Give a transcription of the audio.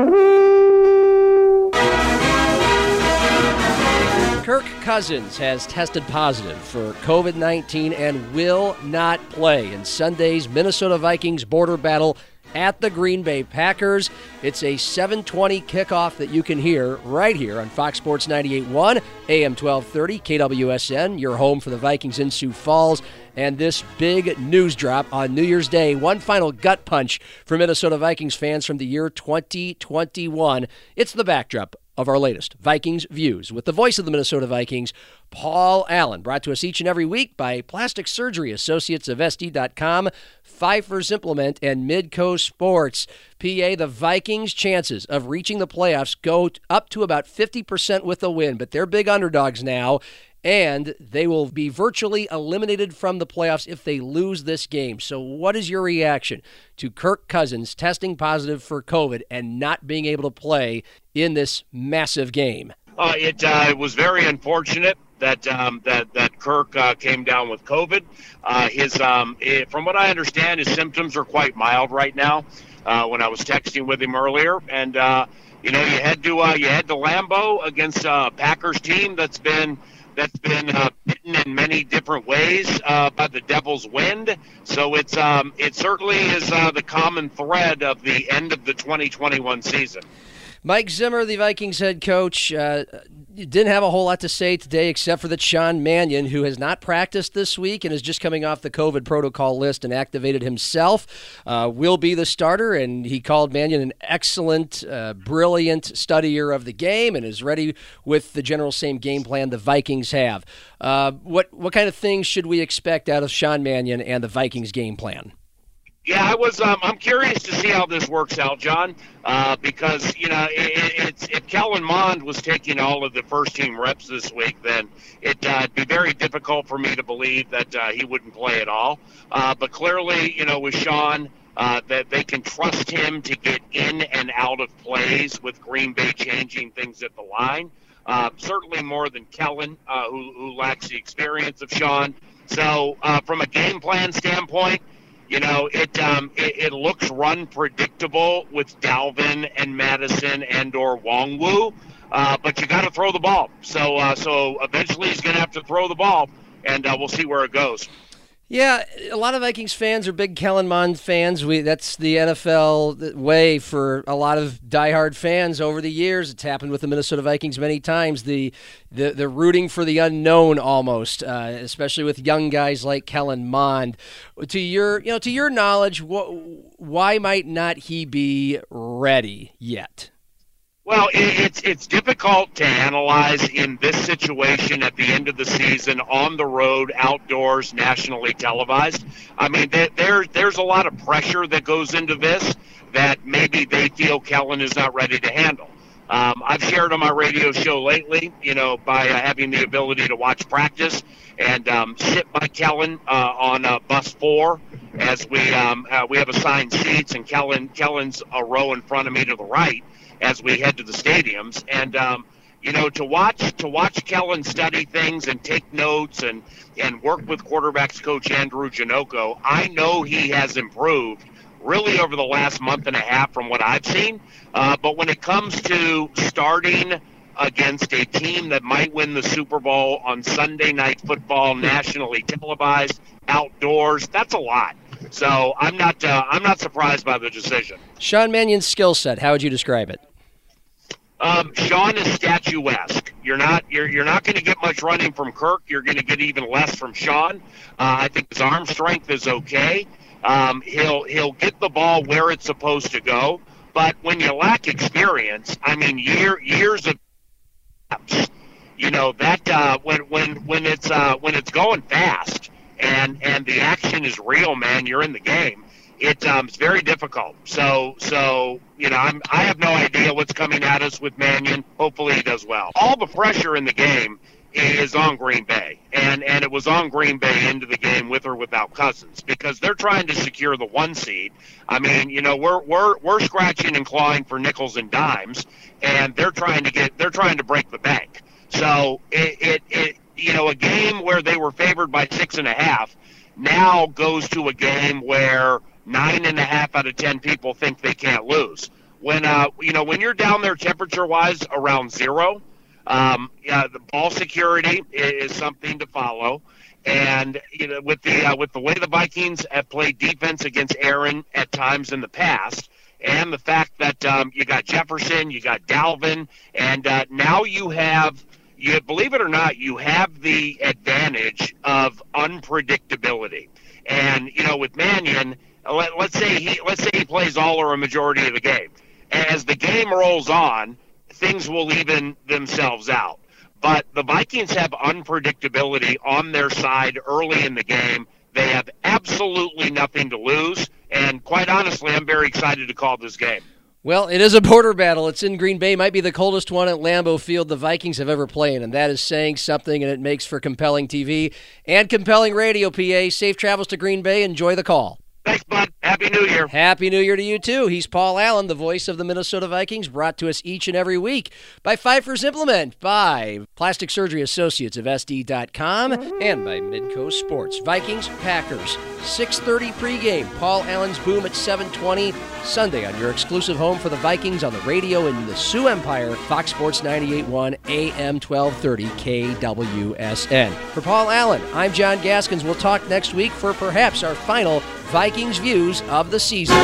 Mm-hmm. Kirk Cousins has tested positive for COVID 19 and will not play in Sunday's Minnesota Vikings border battle at the Green Bay Packers. It's a 7:20 kickoff that you can hear right here on Fox Sports 98.1 AM 1230 KWSN, your home for the Vikings in Sioux Falls. And this big news drop on New Year's Day, one final gut punch for Minnesota Vikings fans from the year 2021. It's the backdrop of our latest Vikings Views with the voice of the Minnesota Vikings, Paul Allen. Brought to us each and every week by Plastic Surgery Associates of SD.com, Pfeiffer's Implement, and Midco Sports. PA, the Vikings' chances of reaching the playoffs go up to about 50% with a win, but they're big underdogs now and they will be virtually eliminated from the playoffs if they lose this game. So, what is your reaction to Kirk Cousins testing positive for COVID and not being able to play in this massive game? Uh, it uh, was very unfortunate that um, that that Kirk uh, came down with COVID. Uh, his, um, it, from what I understand, his symptoms are quite mild right now. Uh, when I was texting with him earlier, and uh, you know, you head to you head to Lambeau against a Packers team that's been that's been uh, bitten in many different ways uh, by the devil's wind. So it's um, it certainly is uh, the common thread of the end of the 2021 season. Mike Zimmer, the Vikings head coach, uh, didn't have a whole lot to say today except for that Sean Mannion, who has not practiced this week and is just coming off the COVID protocol list and activated himself, uh, will be the starter. And he called Mannion an excellent, uh, brilliant studier of the game and is ready with the general same game plan the Vikings have. Uh, what what kind of things should we expect out of Sean Mannion and the Vikings game plan? Yeah, I was. Um, I'm curious to see how this works out, John, uh, because you know it, it's if Kellen Mond was taking all of the first team reps this week, then it'd uh, be very difficult for me to believe that uh, he wouldn't play at all. Uh, but clearly, you know, with Sean, uh, that they can trust him to get in and out of plays with Green Bay changing things at the line. Uh, certainly more than Kellen, uh, who, who lacks the experience of Sean. So, uh, from a game plan standpoint, you know, it um, it, it looks run predictable with Dalvin and Mattison and or Nwangwu, uh, but you got to throw the ball. So uh, so eventually he's going to have to throw the ball, and uh, we'll see where it goes. Yeah, a lot of Vikings fans are big Kellen Mond fans. We that's the NFL way for a lot of diehard fans over the years. It's happened with the Minnesota Vikings many times. The the, the rooting for the unknown almost, uh, especially with young guys like Kellen Mond. To your you know to your knowledge, wh- why might not he be ready yet? Well, it's it's difficult to analyze in this situation at the end of the season on the road, outdoors, nationally televised. I mean, there there's a lot of pressure that goes into this that maybe they feel Kellen is not ready to handle. Um, I've shared on my radio show lately, you know, by uh, having the ability to watch practice and um, sit by Kellen uh, on uh, bus four as we um, uh, we have assigned seats, and Kellen Kellen's a row in front of me to the right as we head to the stadiums. And um, you know, to watch to watch Kellen study things and take notes and and work with quarterbacks coach Andrew Janocko, I know he has improved really over the last month and a half from what I've seen. Uh, but when it comes to starting against a team that might win the Super Bowl on Sunday night football, nationally televised, outdoors, that's a lot. So I'm not uh, I'm not surprised by the decision. Sean Mannion's skill set, how would you describe it? Um, Sean is statuesque. You're not you're you're not going to get much running from Kirk. You're going to get even less from Sean. Uh, I think his arm strength is okay. Um, he'll he'll get the ball where it's supposed to go. But when you lack experience, I mean, year years of you know that uh, when when when it's uh, when it's going fast and and the action is real, man, you're in the game it, um, it's very difficult. So, so you know, I'm, I have no idea what's coming at us with Mannion. Hopefully, he does well. All the pressure in the game is on Green Bay, and and it was on Green Bay into the game with or without Cousins because they're trying to secure the one seed. I mean, you know, we're we're we're scratching and clawing for nickels and dimes, and they're trying to get they're trying to break the bank. So it it, it you know a game where they were favored by six and a half now goes to a game where nine and a half out of ten people think they can't lose. when uh, you know when you're down there temperature wise around zero, um, yeah, the ball security is, something to follow. And you know, with the uh, with the way the Vikings have played defense against Aaron at times in the past, and the fact that um, you got Jefferson, you got Dalvin, and uh, now you have you believe it or not, you have the advantage of unpredictability. And you know, with Mannion, let, let's say he let's say he plays all or a majority of the game. As the game rolls on, things will even themselves out. But the Vikings have unpredictability on their side early in the game. They have absolutely nothing to lose. And quite honestly, I'm very excited to call this game. Well, it is a border battle. It's in Green Bay. Might be the coldest one at Lambeau Field the Vikings have ever played, and that is saying something, and it makes for compelling TV and compelling radio, PA. Safe travels to Green Bay. Enjoy the call. Thanks, bud. Happy New Year. Happy New Year to you, too. He's Paul Allen, the voice of the Minnesota Vikings, brought to us each and every week by Pfeiffer's Implement, by Plastic Surgery Associates of SD.com, and by Midco Sports. Vikings, Packers, 6.30 pregame. Paul Allen's Boom at 7.20 Sunday on your exclusive home for the Vikings on the radio in the Sioux Empire, Fox Sports 98.1 AM 1230 KWSN. For Paul Allen, I'm John Gaskins. We'll talk next week for perhaps our final Vikings views of the season.